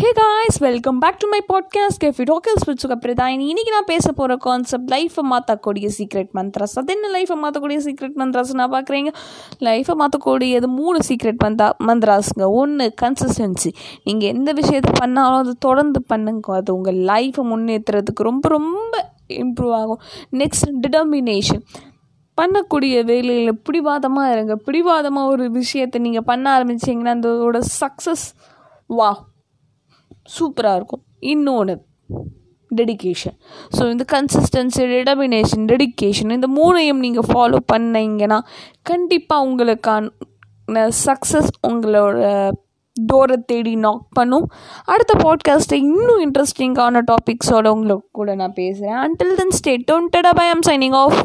Hey guys welcome back to my podcast Kafi Talkals with Sukhapradayini இன்னைக்கு நான் பேச போகிற கான்செப்ட் லைஃப்பை மாற்றக்கூடிய சீக்ரெட் மந்த்ராஸ் அது என்ன லைஃப்பை மாற்றக்கூடிய சீக்ரெட் மந்த்ராஸ் நான் பார்க்குறீங்க லைஃப்பை மாற்றக்கூடியது மூணு சீக்ரெட் மந்தா மந்த்ராஸுங்க ஒன்று கன்சிஸ்டன்சி நீங்கள் எந்த விஷயத்தை பண்ணாலும் அது தொடர்ந்து பண்ணுங்க. அது உங்கள் லைஃப்பை முன்னேற்றுறதுக்கு ரொம்ப ரொம்ப இம்ப்ரூவ் ஆகும். நெக்ஸ்ட் டிட்டர்மினேஷன் பண்ணக்கூடிய வேலையில் பிடிவாதமாக இருங்க. பிடிவாதமாக ஒரு விஷயத்தை நீங்கள் பண்ண ஆரம்பிச்சிங்கன்னா அதோட சக்ஸஸ் வா சூப்பராக இருக்கும். இன்னொன்று டெடிக்கேஷன் ஸோ இந்த கன்சிஸ்டன்சி டெடமினேஷன் டெடிக்கேஷன் இந்த மூணையும் நீங்கள் ஃபாலோ பண்ணீங்கன்னா கண்டிப்பாக உங்களுக்கான சக்ஸஸ் உங்களோட டோரை தேடி நாக் பண்ணும். அடுத்த பாட்காஸ்ட்டை இன்னும் இன்ட்ரெஸ்டிங்கான டாபிக்ஸோட உங்களுக்கு கூட நான் பேசுகிறேன் until then stay tuned bye I'm signing off